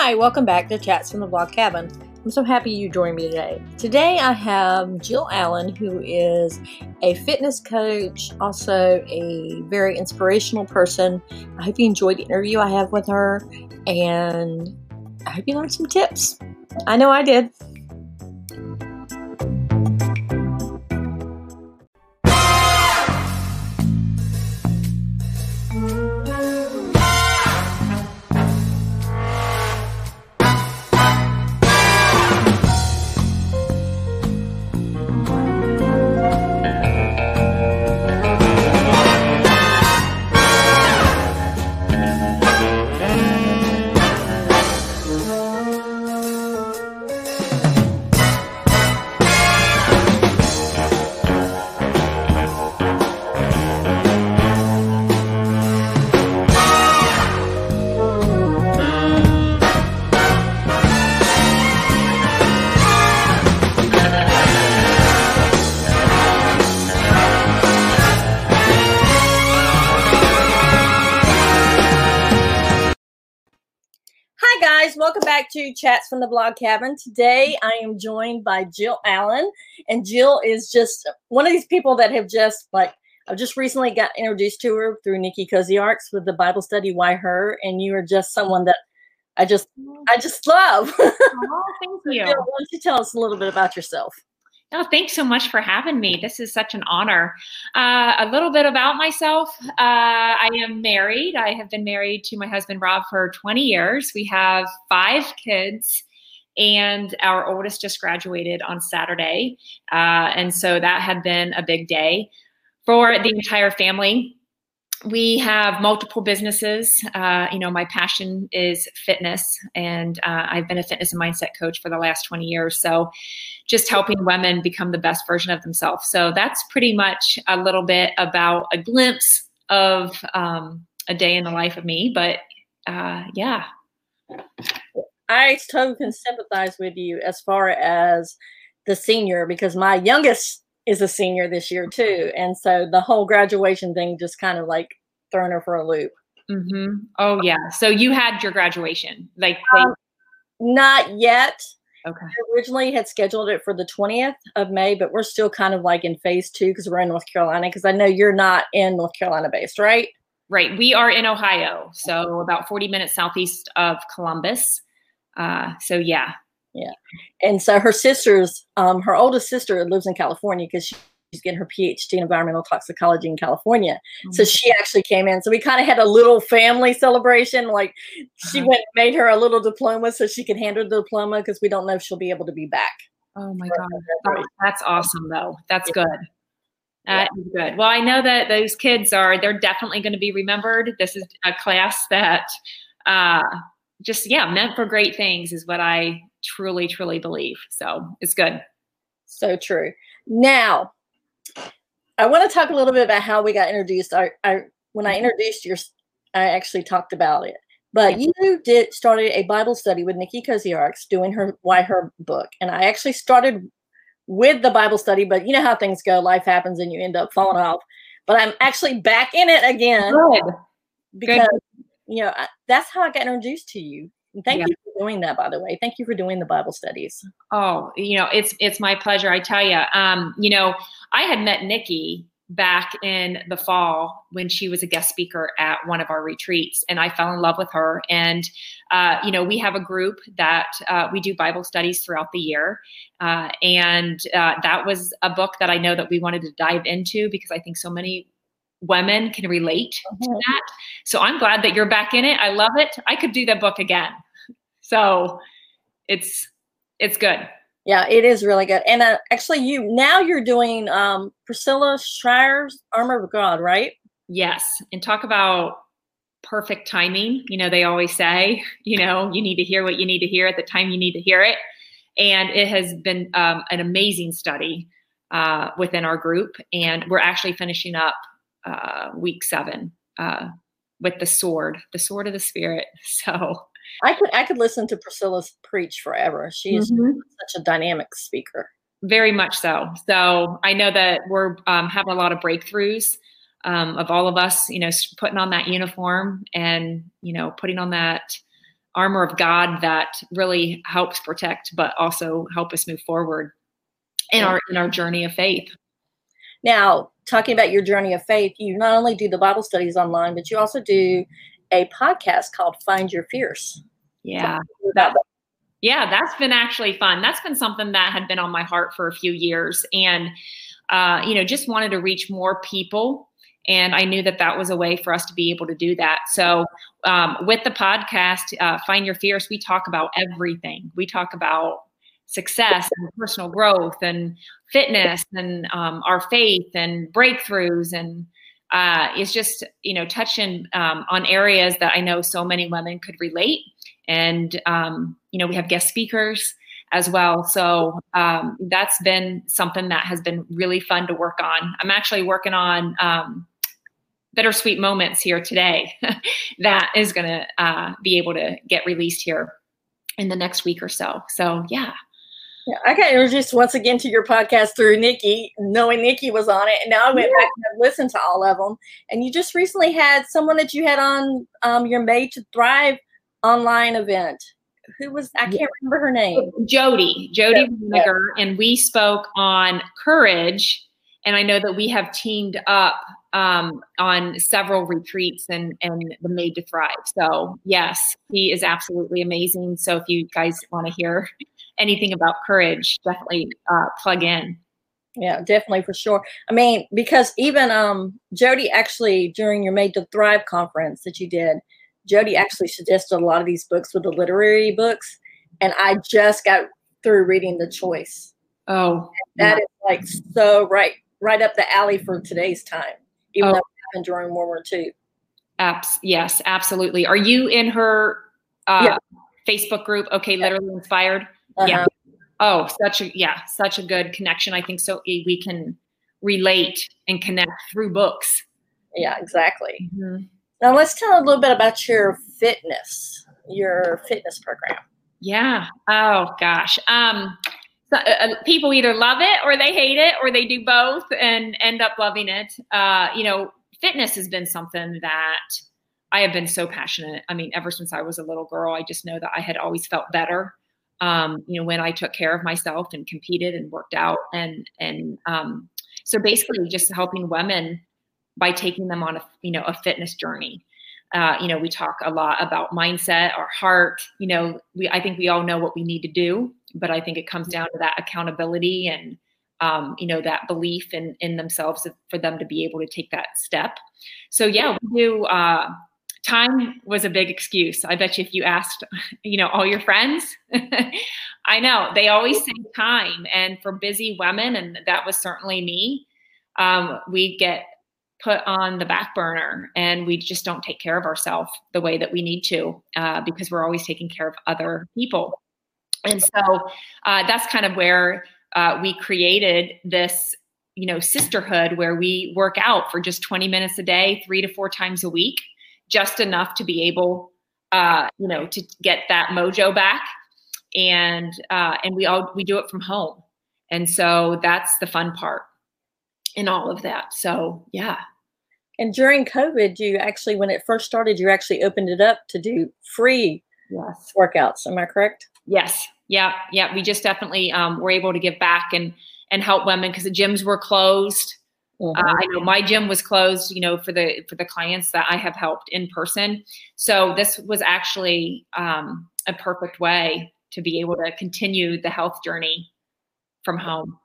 Hi, welcome back to Chats from the Blog Cabin. I'm so happy you joined me today. Today I have Jill Allen, who is a fitness coach, also a very inspirational person. I hope you enjoyed the interview I have with her, and I hope you learned some tips. I know I did. Back to Chats from the Blog Cabin. Today I am joined by Jill Allen, and Jill is just one of these people that have just like I've just recently got introduced to her through Nikki Koziarz with the Bible study Why Her, and you are just someone that I just I just love. Oh, thank you. Jill, why don't you tell us a little bit about yourself? Oh, thanks so much for having me. This is such an honor. Uh, a little bit about myself. Uh, I am married. I have been married to my husband, Rob, for 20 years. We have five kids, and our oldest just graduated on Saturday. Uh, and so that had been a big day for the entire family. We have multiple businesses. Uh, you know, my passion is fitness, and uh, I've been a fitness and mindset coach for the last 20 years. So, just helping women become the best version of themselves. So that's pretty much a little bit about a glimpse of um, a day in the life of me. But uh, yeah. I totally can sympathize with you as far as the senior because my youngest is a senior this year too. And so the whole graduation thing just kind of like thrown her for a loop. Mm-hmm. Oh, yeah. So you had your graduation. Like, um, not yet. Okay. We originally had scheduled it for the 20th of May, but we're still kind of like in phase two because we're in North Carolina. Because I know you're not in North Carolina based, right? Right. We are in Ohio, so about 40 minutes southeast of Columbus. Uh, so yeah. Yeah. And so her sister's, um, her oldest sister lives in California because she she's getting her PhD in environmental toxicology in California. Mm-hmm. So she actually came in. So we kind of had a little family celebration. Like she uh-huh. went made her a little diploma so she could hand her the diploma because we don't know if she'll be able to be back. Oh my God. That's awesome though. That's yeah. good. That yeah. is good. Well, I know that those kids are, they're definitely going to be remembered. This is a class that uh, just, yeah, meant for great things is what I truly, truly believe. So it's good. So true. Now, I want to talk a little bit about how we got introduced. I, I when I mm-hmm. introduced your, I actually talked about it. But you did started a Bible study with Nikki Koziarz doing her why her book, and I actually started with the Bible study. But you know how things go; life happens, and you end up falling off. But I'm actually back in it again Good. because Good. you know I, that's how I got introduced to you. And thank yeah. you for doing that, by the way. Thank you for doing the Bible studies. Oh, you know, it's it's my pleasure. I tell you, um, you know, I had met Nikki back in the fall when she was a guest speaker at one of our retreats and i fell in love with her and uh, you know we have a group that uh, we do bible studies throughout the year uh, and uh, that was a book that i know that we wanted to dive into because i think so many women can relate mm-hmm. to that so i'm glad that you're back in it i love it i could do that book again so it's it's good yeah, it is really good. And uh, actually, you now you're doing um, Priscilla Shirer's Armor of God, right? Yes, and talk about perfect timing. You know, they always say, you know, you need to hear what you need to hear at the time you need to hear it, and it has been um, an amazing study uh, within our group, and we're actually finishing up uh, week seven uh, with the sword, the sword of the spirit. So I could I could listen to Priscilla preach forever. She's mm-hmm. such a dynamic speaker. Very much so. So I know that we're um, having a lot of breakthroughs um, of all of us, you know, putting on that uniform and you know putting on that armor of God that really helps protect, but also help us move forward in our in our journey of faith. Now, talking about your journey of faith, you not only do the Bible studies online, but you also do a podcast called Find Your Fierce. Yeah. That, yeah, that's been actually fun. That's been something that had been on my heart for a few years. And, uh, you know, just wanted to reach more people. And I knew that that was a way for us to be able to do that. So, um, with the podcast, uh, Find Your Fierce, we talk about everything. We talk about success and personal growth and fitness and um, our faith and breakthroughs and uh, is just you know touching um, on areas that I know so many women could relate. And um, you know we have guest speakers as well. So um, that's been something that has been really fun to work on. I'm actually working on um, bittersweet moments here today that is going to uh, be able to get released here in the next week or so. So yeah. I got introduced once again to your podcast through Nikki, knowing Nikki was on it, and now I went yeah. back and listened to all of them. And you just recently had someone that you had on um, your Made to Thrive online event. Who was I can't remember her name. Jody, Jody yeah. and we spoke on courage. And I know that we have teamed up um, on several retreats and and the Made to Thrive. So yes, he is absolutely amazing. So if you guys want to hear anything about courage, definitely uh, plug in. Yeah, definitely for sure. I mean, because even um, Jody actually during your Made to Thrive conference that you did, Jody actually suggested a lot of these books with the literary books, and I just got through reading The Choice. Oh, and that yeah. is like so right, right up the alley for today's time, even oh. though it happened during World War II. Abs- yes, absolutely. Are you in her uh, yeah. Facebook group? Okay, literally inspired. Uh-huh. Yeah. Oh, such a yeah, such a good connection. I think so we can relate and connect through books. Yeah, exactly. Mm-hmm. Now let's tell a little bit about your fitness, your fitness program. Yeah. Oh gosh. Um, so, uh, uh, people either love it or they hate it or they do both and end up loving it. Uh, you know, fitness has been something that I have been so passionate. I mean, ever since I was a little girl, I just know that I had always felt better um, you know, when I took care of myself and competed and worked out. And, and um, so basically just helping women by taking them on a, you know, a fitness journey. Uh, you know, we talk a lot about mindset, our heart, you know, we, I think we all know what we need to do, but I think it comes down to that accountability and, um, you know, that belief in, in themselves for them to be able to take that step. So yeah, we do, uh, time was a big excuse. I bet you if you asked, you know, all your friends, I know they always say time. And for busy women, and that was certainly me, um, we get put on the back burner and we just don't take care of ourselves the way that we need to uh, because we're always taking care of other people. And so uh, that's kind of where uh, we created this you know sisterhood where we work out for just 20 minutes a day three to four times a week just enough to be able, uh, you know, to get that mojo back. And uh, and we all we do it from home, and so that's the fun part in all of that. So yeah. And during COVID, you actually, when it first started, you actually opened it up to do free yes. workouts. Am I correct? Yes. Yeah. Yeah. We just definitely um, were able to give back and and help women because the gyms were closed. Mm-hmm. Uh, I know my gym was closed, you know, for the for the clients that I have helped in person. So this was actually um, a perfect way to be able to continue the health journey from home.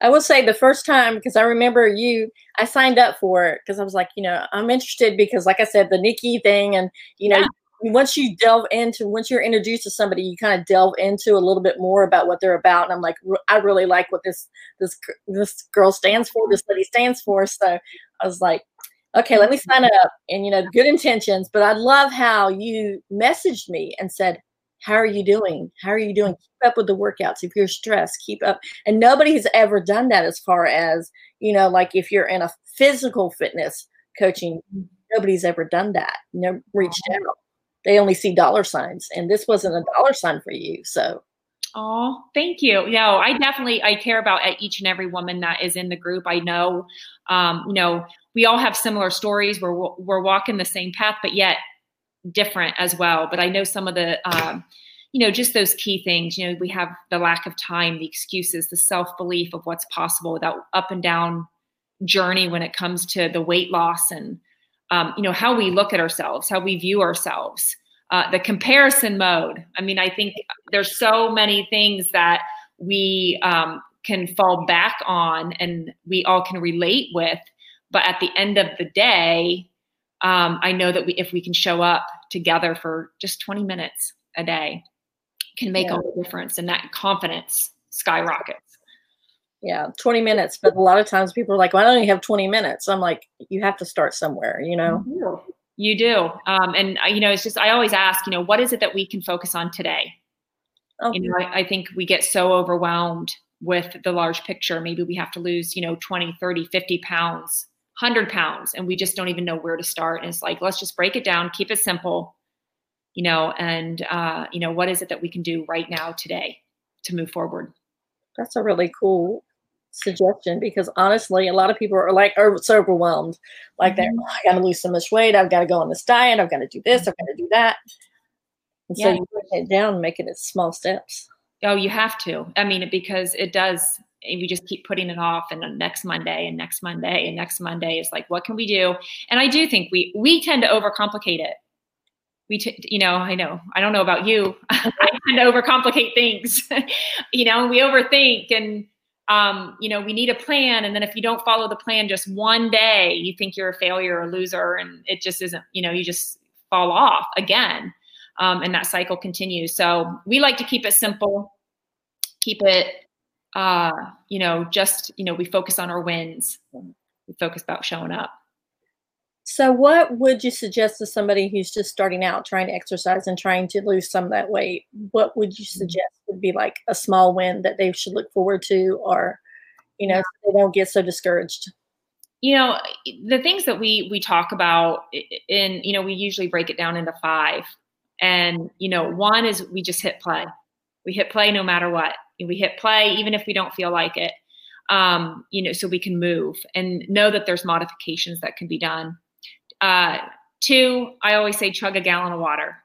I will say the first time because I remember you, I signed up for it because I was like, you know, I'm interested because, like I said, the Nikki thing, and you know, yeah once you delve into once you're introduced to somebody you kind of delve into a little bit more about what they're about and i'm like i really like what this this this girl stands for this lady stands for. So i was like okay let me sign up and you know good intentions but i love how you messaged me and said how are you doing? How are you doing? Keep up with the workouts. If you're stressed keep up. And nobody has ever done that as far as you know like if you're in a physical fitness coaching nobody's ever done that never reached out they only see dollar signs and this wasn't a dollar sign for you so Oh, thank you. No, I definitely I care about each and every woman that is in the group. I know, um, you know, we all have similar stories. We're we're walking the same path, but yet different as well. But I know some of the, um, you know, just those key things. You know, we have the lack of time, the excuses, the self belief of what's possible, that up and down journey when it comes to the weight loss and, um, you know, how we look at ourselves, how we view ourselves. Uh, the comparison mode. I mean, I think there's so many things that we um, can fall back on and we all can relate with. But at the end of the day, um, I know that we, if we can show up together for just 20 minutes a day, can make yeah. all the difference, and that confidence skyrockets. Yeah, 20 minutes. But a lot of times people are like, "Why don't you have 20 minutes?" I'm like, "You have to start somewhere," you know. Mm-hmm. You do, um, and you know, it's just I always ask, you know, what is it that we can focus on today? Okay. You know, I, I think we get so overwhelmed with the large picture. Maybe we have to lose, you know, 20, 30, 50 pounds 100 pounds and we just don't even know where to start and it's like let's just break it down keep it simple you know and uh, you know what is it that we can do right now today to move forward that's a really cool suggestion because honestly a lot of people are like are so overwhelmed. Like mm-hmm. they're oh, i gotta lose so much weight. I've got to go on this diet. I've got to do this. I've got to do that. And yeah. so you break it down and make it small steps. Oh you have to. I mean because it does we just keep putting it off and next monday and next monday and next monday is like what can we do? And i do think we we tend to overcomplicate it. We t- you know i know. I don't know about you. I tend to overcomplicate things. You know we overthink and um, you know we need a plan and then if you don't follow the plan just one day you think you're a failure or a loser and it just isn't you know you just fall off again um, and that cycle continues so we like to keep it simple keep it uh, you know, just, you know, we focus on our wins. We focus about showing up. So, what would you suggest to somebody who's just starting out trying to exercise and trying to lose some of that weight? What would you mm-hmm. suggest would be like a small win that they should look forward to, or, you know, so they don't get so discouraged? You know, the things that we we talk about in, you know, we usually break it down into five. And, you know, one is we just hit play. We hit play no matter what we hit play even if we don't feel like it um, you know so we can move and know that there's modifications that can be done uh, two i always say chug a gallon of water.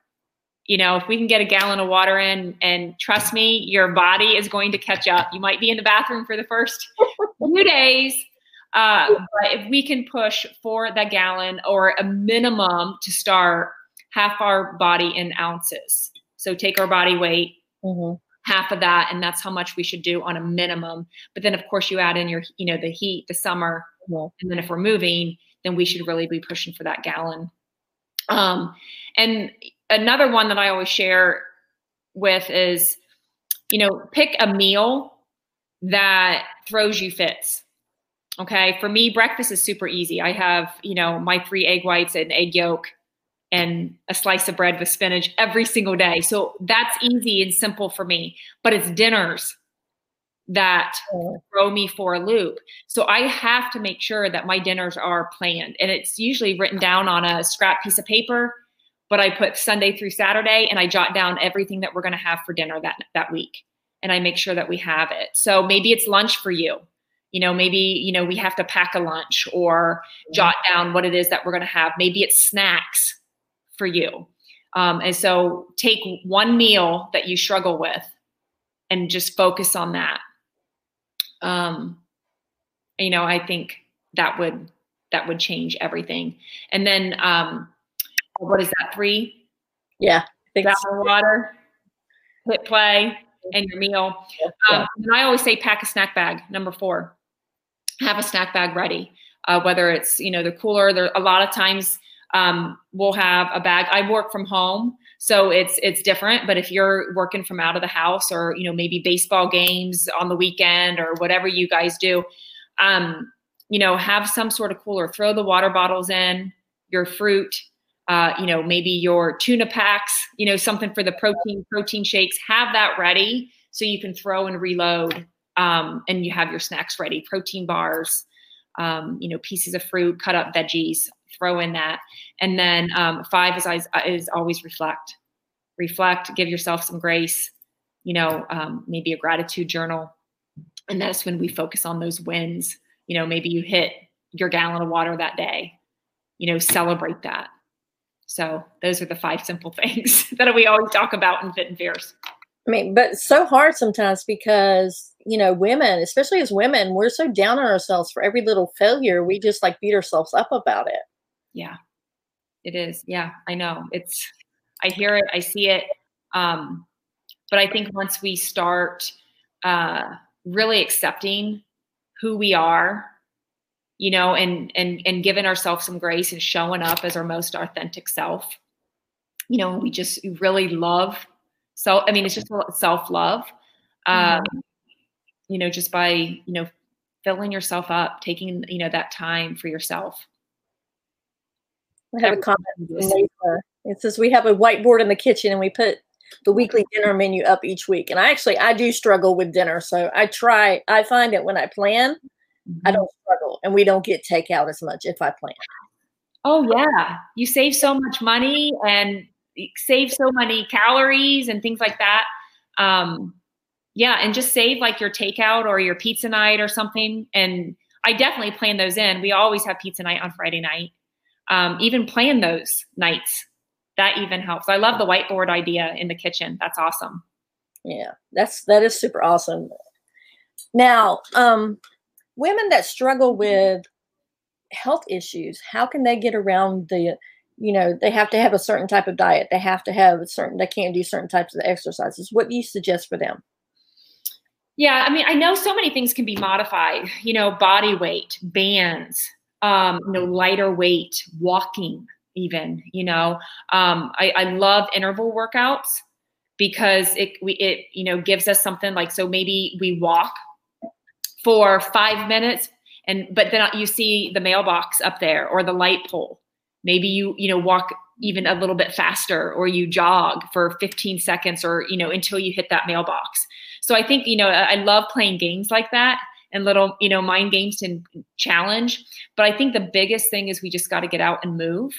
You know if we can get a gallon of water in and trust me your body is going to catch up. You might be in the bathroom for the first few days uh, but if we can push for that gallon or a minimum to start half our body in ounces. So take our body weight mm-hmm. half of that and that's how much we should do on a minimum. But then of course you add in your you know the heat the summer and then if we're moving then we should really be pushing for that gallon. Um, and another one that i always share with is you know pick a meal that throws you fits. Okay? For me breakfast is super easy. I have you know my three egg whites and egg yolk and a slice of bread with spinach every single day. So that's easy and simple for me. But it's dinners that throw me for a loop. So I have to make sure that my dinners are planned. And it's usually written down on a scrap piece of paper, but I put Sunday through Saturday and I jot down everything that we're going to have for dinner that that week. And I make sure that we have it. So maybe it's lunch for you. You know, maybe, you know, we have to pack a lunch or jot down what it is that we're going to have. Maybe it's snacks for you. Um, and so take one meal that you struggle with and just focus on that. Um, you know, I think that would that would change everything. And then um, what is that? Three? Yeah. Gallon so. water, hit play, and your meal. Yeah. Um, and I always say pack a snack bag. Number four, have a snack bag ready. Uh, whether it's you know the cooler, there a lot of times um, we'll have a bag. I work from home, so it's it's different. But if you're working from out of the house, or you know maybe baseball games on the weekend, or whatever you guys do, um, you know have some sort of cooler. Throw the water bottles in, your fruit, uh, you know maybe your tuna packs, you know something for the protein protein shakes. Have that ready so you can throw and reload, um, and you have your snacks ready. Protein bars. Um, you know, pieces of fruit, cut up veggies, throw in that. And then um, five is, is always reflect. Reflect, give yourself some grace, you know, um, maybe a gratitude journal. And that's when we focus on those wins. You know, maybe you hit your gallon of water that day, you know, celebrate that. So those are the five simple things that we always talk about in Fit and Fierce. I mean, but so hard sometimes because, you know, women, especially as women, we're so down on ourselves for every little failure. We just like beat ourselves up about it. Yeah, it is. Yeah, I know. It's, I hear it, I see it. Um, but I think once we start uh, really accepting who we are, you know, and and and giving ourselves some grace and showing up as our most authentic self, you know, we just really love so I mean, it's just self love. Um, mm-hmm. You know, just by you know filling yourself up, taking you know that time for yourself. I have a comment. It says we have a whiteboard in the kitchen and we put the weekly dinner menu up each week. And I actually I do struggle with dinner, so I try. I find it when I plan, mm-hmm. I don't struggle, and we don't get takeout as much if I plan. Oh yeah, you save so much money, and save so many calories and things like that. Um, yeah, and just save like your takeout or your pizza night or something. And I definitely plan those in. We always have pizza night on Friday night. Um, even plan those nights. That even helps. I love the whiteboard idea in the kitchen. That's awesome. Yeah, that's that is super awesome. Now, um, women that struggle with health issues, how can they get around the you know they have to have a certain type of diet they have to have a certain they can't do certain types of exercises what do you suggest for them yeah i mean i know so many things can be modified you know body weight bands um, you know lighter weight walking even you know? Um, I, I love interval workouts because it we it you know gives us something like so maybe we walk for five minutes and but then you see the mailbox up there or the light pole. Maybe you you know walk even a little bit faster or you jog for 15 seconds or you know until you hit that mailbox. So i think you know i love playing games like that and little you know mind games and challenge but i think the biggest thing is we just got to get out and move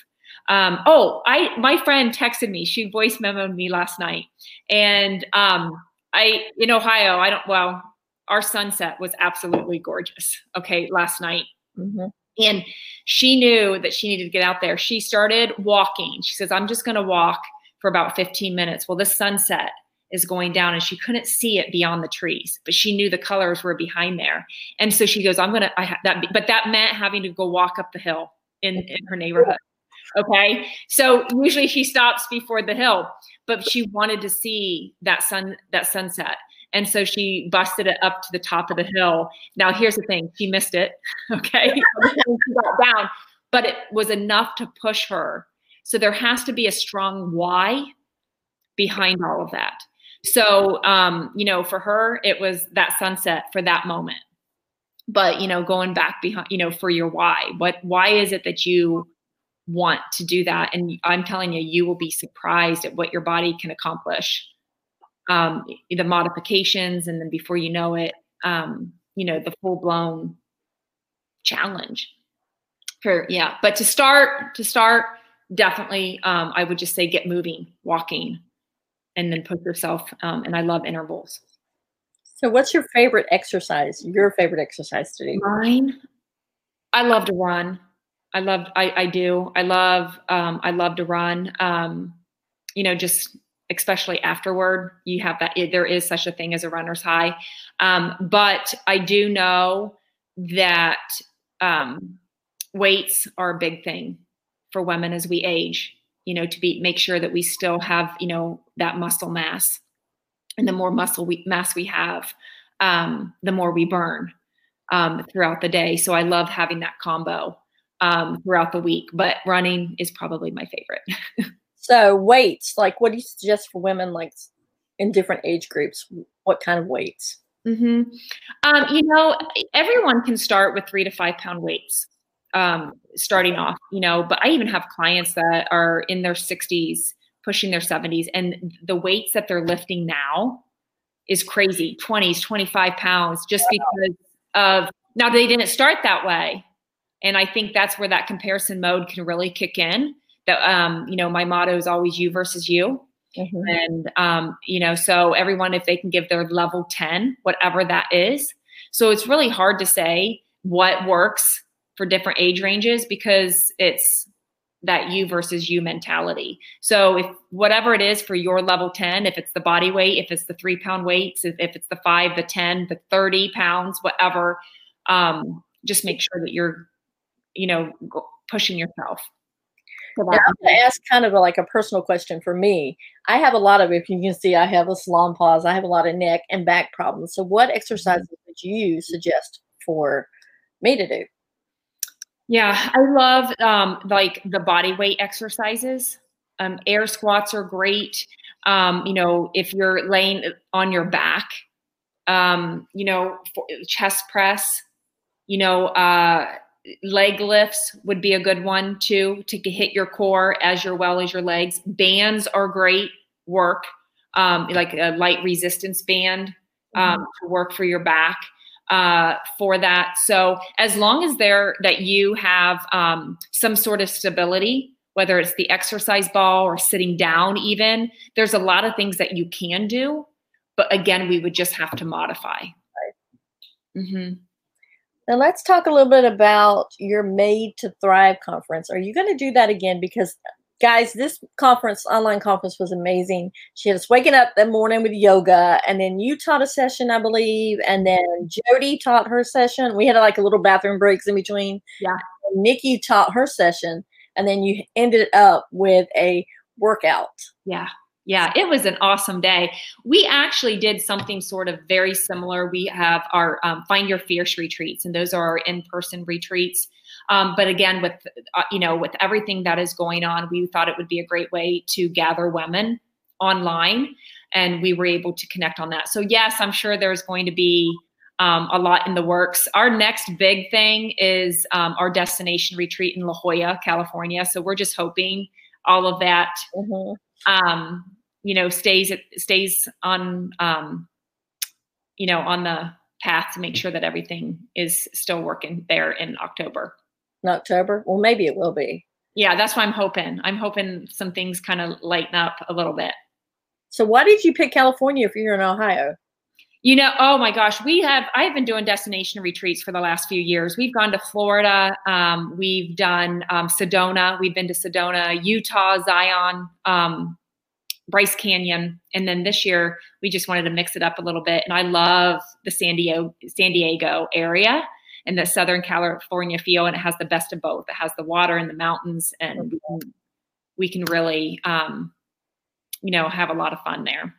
um, oh i my friend texted me she voice memoed me last night and um, i in ohio i don't well our sunset was absolutely gorgeous okay last night mm-hmm. And she knew that she needed to get out there. She started walking. She says, I'm just going to walk for about 15 minutes. Well, the sunset is going down and she couldn't see it beyond the trees, but she knew the colors were behind there. And so she goes, I'm to, I ha- that, but that meant having to go walk up the hill in, in her neighborhood. Okay. So usually she stops before the hill, but she wanted to see that sun, that sunset. And so she busted it up to the top of the hill. Now, here's the thing she missed it. Okay. she got down, but it was enough to push her. So there has to be a strong why behind all of that. So, um, you know, for her, it was that sunset for that moment. But, you know, going back behind, you know, for your why, what, why is it that you want to do that? And I'm telling you, you will be surprised at what your body can accomplish um, the modifications, and then before you know it, um, you know, the full blown challenge. For yeah, but to start, to start, definitely, um, I would just say get moving, walking, and then put yourself. Um, and I love intervals. So, what's your favorite exercise? Your favorite exercise to do? Mine. I love to run. I love. I, I do. I love. Um, I love to run. Um, you know, just especially afterward you have that there is such a thing as a runner's high um, but i do know that um, weights are a big thing for women as we age you know to be make sure that we still have you know that muscle mass and the more muscle we, mass we have um, the more we burn um, throughout the day so i love having that combo um, throughout the week but running is probably my favorite So weights, like what do you suggest for women like in different age groups? What kind of weights? Mm-hmm. Um, you know, everyone can start with three to five pound weights um, starting off, you know, but I even have clients that are in their 60s, pushing their 70s, and the weights that they're lifting now is crazy 20s, 25 pounds just because of now they didn't start that way. And I think that's where that comparison mode can really kick in that um, you know my motto is always you versus you mm-hmm. and um, you know so everyone if they can give their level 10 whatever that is so it's really hard to say what works for different age ranges because it's that you versus you mentality. So if whatever it is for your level 10, if it's the body weight, if it's the three pound weights, if, if it's the five, the 10, the 30 pounds, whatever, um, just make sure that you're, you know, pushing yourself. Now, I'm going to ask kind of a, like a personal question for me. I have a lot of, if you can see, I have a Salonpas. I have a lot of neck and back problems. So, what mm-hmm. exercises would you suggest for me to do? Yeah, I love um, like the body weight exercises. Um, air squats are great. Um, you know, if you're laying on your back, um, you know, chest press, you know, uh, leg lifts would be a good one too to hit your core as well as your legs. Bands are great work, um, like a light resistance band um, mm-hmm. to work for your back uh, for that. So as long as there that you have um, some sort of stability, whether it's the exercise ball or sitting down, even there's a lot of things that you can do. But again, we would just have to modify. Right. Mm-hmm. Now let's talk a little bit about your Made to Thrive conference. Are you going to do that again? Because guys, this conference, online conference was amazing. She had us waking up that morning with yoga, and then you taught a session, I believe, and then Jody taught her session. We had like a little bathroom breaks in between. Yeah. And Nikki taught her session, and then you ended up with a workout. Yeah. Yeah, it was an awesome day. We actually did something sort of very similar. We have our um, Find Your Fierce retreats, and those are our in-person retreats. Um, but again, with uh, you know, with everything that is going on, we thought it would be a great way to gather women online, and we were able to connect on that. So yes, I'm sure there's going to be um, a lot in the works. Our next big thing is um, our destination retreat in La Jolla, California. So we're just hoping all of that. Mm-hmm um, you know, stays stays on, um, you know, on the path to make sure that everything is still working there in October. In October? Well, maybe it will be. Yeah, that's why I'm hoping. I'm hoping some things kind of lighten up a little bit. So, why did you pick California if you're in Ohio? You know, oh my gosh, we have. I've been doing destination retreats for the last few years. We've gone to Florida. Um, we've done um, Sedona. We've been to Sedona, Utah, Zion. Um, Bryce Canyon. And then this year we just wanted to mix it up a little bit. And I love the San Diego, San Diego area and the Southern California feel. And it has the best of both. It has the water and the mountains and we can, we can really, um, you know, have a lot of fun there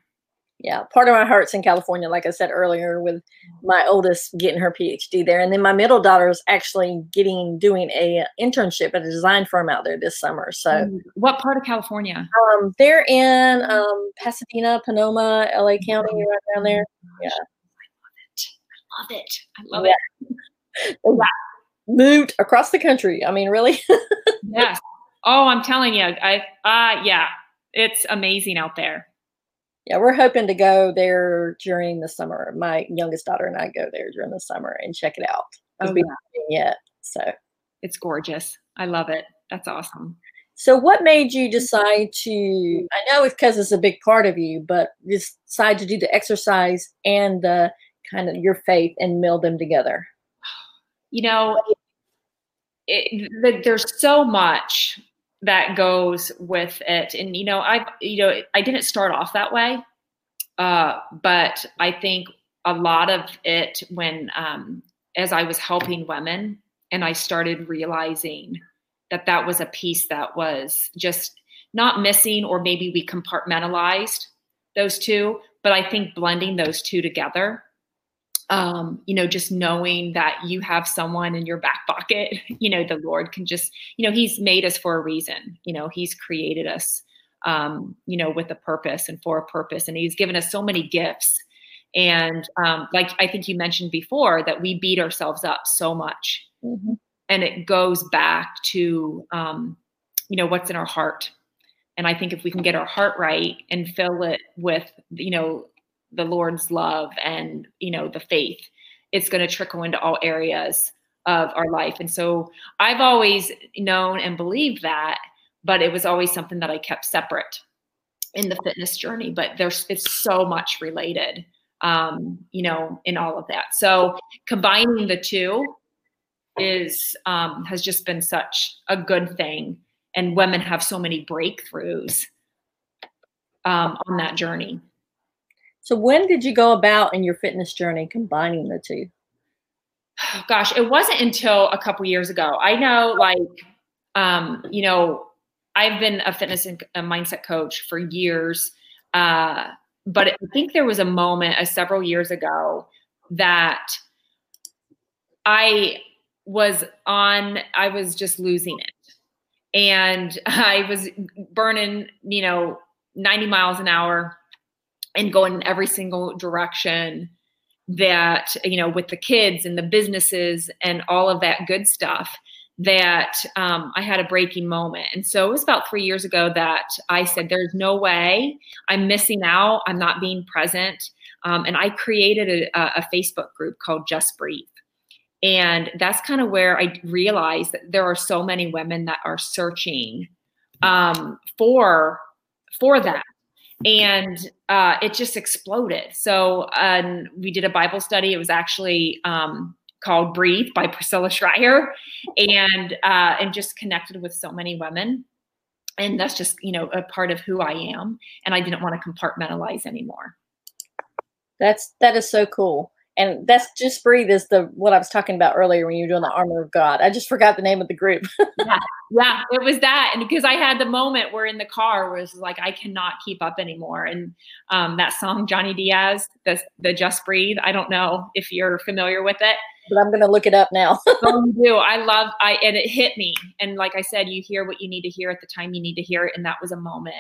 yeah part of my heart's in california like i said earlier with my oldest getting her phd there and then my middle daughter is actually getting doing a internship at a design firm out there this summer so mm, what part of california um, they're in um, pasadena Sonoma la county oh right down there yeah i love it i love it i love yeah. it. moved across the country i mean really yes oh i'm telling you i uh yeah it's amazing out there yeah, we're hoping to go there during the summer. My youngest daughter and I go there during the summer and check it out. Oh, we yeah. yet, so it's gorgeous. I love it. That's awesome. So, what made you decide to? I know it's because it's a big part of you, but decide to do the exercise and the kind of your faith and meld them together. You know, it, there's so much that goes with it. And you know, I you know, I didn't start off that way, uh, but I think a lot of it when um, as I was helping women and I started realizing that that was a piece that was just not missing, or maybe we compartmentalized those two. But I think blending those two together um, you know, just knowing that you have someone in your back pocket, you know, the Lord can just, you know, He's made us for a reason. You know, He's created us, um, you know, with a purpose and for a purpose. And He's given us so many gifts. And um, like I think you mentioned before, that we beat ourselves up so much. Mm-hmm. And it goes back to, um, you know, what's in our heart. And I think if we can get our heart right and fill it with, you know, the Lord's love and you know the faith, it's going to trickle into all areas of our life. And so I've always known and believed that, but it was always something that I kept separate in the fitness journey. But there's it's so much related, um, you know, in all of that. So combining the two is um, has just been such a good thing. and women have so many breakthroughs um, on that journey. So when did you go about in your fitness journey combining the two? Gosh, it wasn't until a couple years ago. I know, like, um, you know, I've been a fitness and a mindset coach for years, uh, but I think there was a moment uh, several years ago that I was on. I was just losing it, and I was burning, you know, ninety miles an hour and going in every single direction that you know with the kids and the businesses and all of that good stuff that um, I had a breaking moment. And so it was about three years ago that I said, There's no way I'm missing out. I'm not being present. Um, and I created a, a Facebook group called Just Breathe. And that's kind of where I realized that there are so many women that are searching um, for for that and uh, it just exploded. So um, we did a Bible study. It was actually um, called "Breathe" by Priscilla Shirer, and uh, and just connected with so many women. And that's just you know a part of who I am, and I didn't want to compartmentalize anymore. That's that is so cool and that's just breathe is the what I was talking about earlier when you were doing the armor of God. I just forgot the name of the group. yeah, yeah, it was that, and because I had the moment where in the car was like I cannot keep up anymore, and um, that song Johnny Diaz, the the Just Breathe. I don't know if you're familiar with it, but I'm gonna look it up now. oh, you do I love I and it hit me, and like I said, you hear what you need to hear at the time you need to hear it, and that was a moment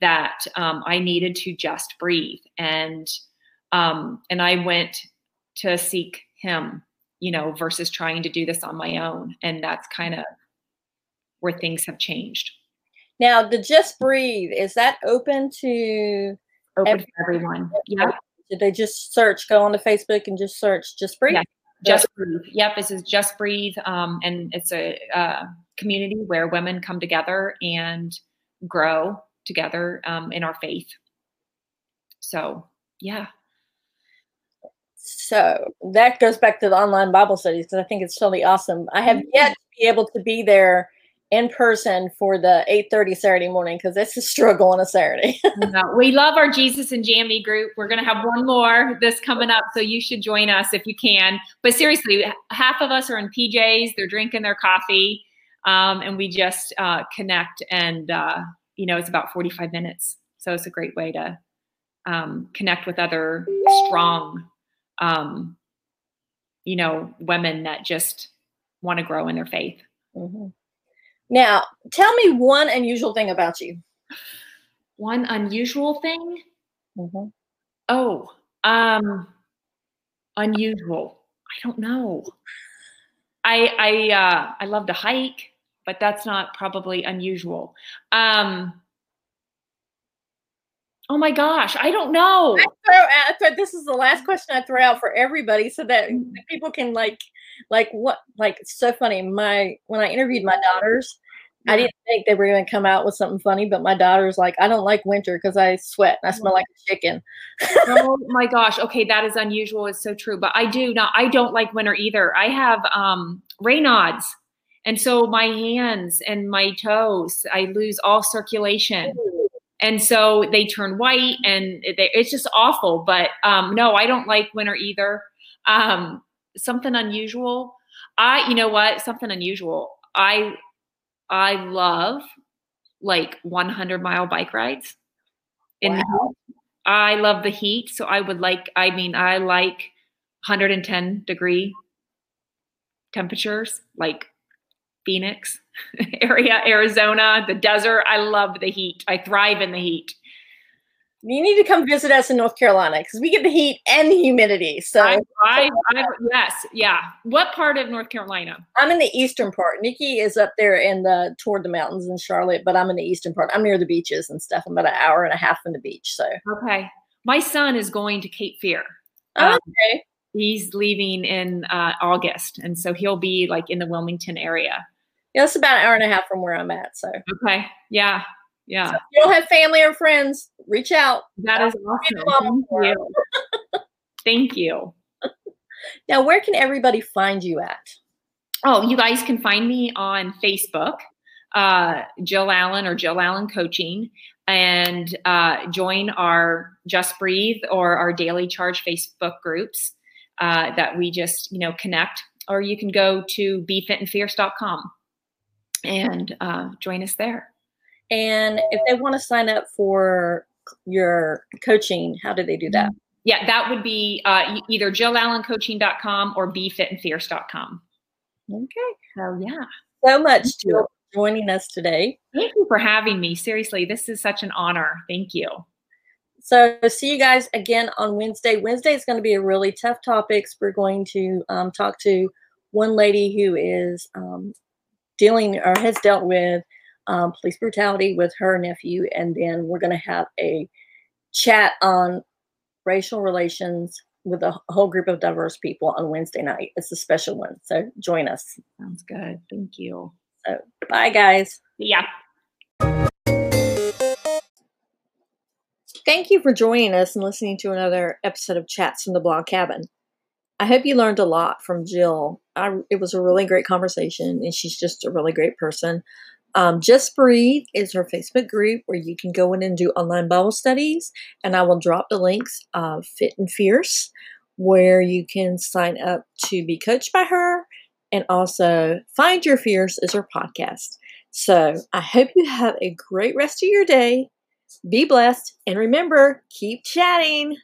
that um, I needed to just breathe, and um, and I went to seek him you know versus trying to do this on my own. And that's kind of where things have changed. Now the just breathe is that open to open everyone? for everyone yeah. Did they just search go on to facebook and just search just breathe? Yeah. just breathe. Yep this is just breathe um, and it's a, a, community where women come together and grow together um, in our faith. So yeah so that goes back to the online Bible studies because I think it's totally awesome. I have yet to be able to be there in person for the 8:30 Saturday morning because it's a struggle on a Saturday. no, we love our Jesus and Jammy group. We're gonna have one more this coming up, so you should join us if you can. But seriously, half of us are in PJs. They're drinking their coffee, um, and we just uh, connect. And uh, you know, it's about 45 minutes, so it's a great way to um, connect with other strong um, you know, women that just want to grow in their faith. Mm-hmm. Now, tell me one unusual thing about you. One unusual thing? Mm-hmm. Oh, um, unusual. I don't know. I I uh, I love to hike, but that's not probably unusual. Um, Oh my gosh, I don't know. I throw out, so this is the last question I throw out for everybody, so that mm. people can like, like what, like it's so funny. My when I interviewed my daughters, yeah. I didn't think they were going to come out with something funny, but my daughter's like, I don't like winter because I sweat and I smell like a chicken. oh my gosh. Okay, that is unusual. It's so true. But I do not. I don't like winter either. I have um, Raynaud's. And so my hands and my toes, I lose all circulation. Ooh and so they turn white and they, it's just awful but um, no i don't like winter either. Um, something unusual. I you know what? Something unusual. I i love like 100 mile bike rides in wow. i love the heat so i would like i mean i like 110 degree temperatures like Phoenix area, Arizona, the desert. I love the heat. I thrive in the heat. You need to come visit us in North Carolina because we get the heat and the humidity. So, I, I, I, yes, yeah. What part of North Carolina? I'm in the eastern part. Nikki is up there in the toward the mountains in Charlotte, but I'm in the eastern part. I'm near the beaches and stuff. I'm about an hour and a half from the beach. So, okay. My son is going to Cape Fear. Um, okay. He's leaving in uh, August, and so he'll be like in the Wilmington area. Yeah, it's about an hour and a half from where I'm at. So okay, yeah, yeah. So if you don't have family or friends, reach out. That is awesome. Thank you. Thank you. Now, where can everybody find you at? Oh, you guys can find me on Facebook. uh, Jill Allen or Jill Allen Coaching and uh, join our Just Breathe or our Daily Charge Facebook groups uh, that we just, you know, connect. Or you can go to befitandfierce.com and uh, join us there. And if they want to sign up for your coaching, how do they do that? Yeah, that would be uh, either jillallencoaching.com or befitandfierce.com. Okay. So, yeah. So much, Jill, joining us today. Thank you for having me. Seriously, this is such an honor. Thank you. So, see you guys again on Wednesday. Wednesday is going to be a really tough topics. We're going to um, talk to one lady who is um, dealing or has dealt with um, police brutality with her nephew, and then we're going to have a chat on racial relations with a whole group of diverse people on Wednesday night. It's a special one, so join us. Sounds good. Thank you. So, bye, guys. Yeah. Thank you for joining us and listening to another episode of Chats from the Blog Cabin. I hope you learned a lot from Jill. I, it was a really great conversation, and she's just a really great person. Um, Just Breathe is her Facebook group where you can go in and do online Bible studies, and I will drop the links of Fit and Fierce where you can sign up to be coached by her, and also Find Your Fierce is her podcast. So I hope you have a great rest of your day. Be blessed, and remember, keep chatting.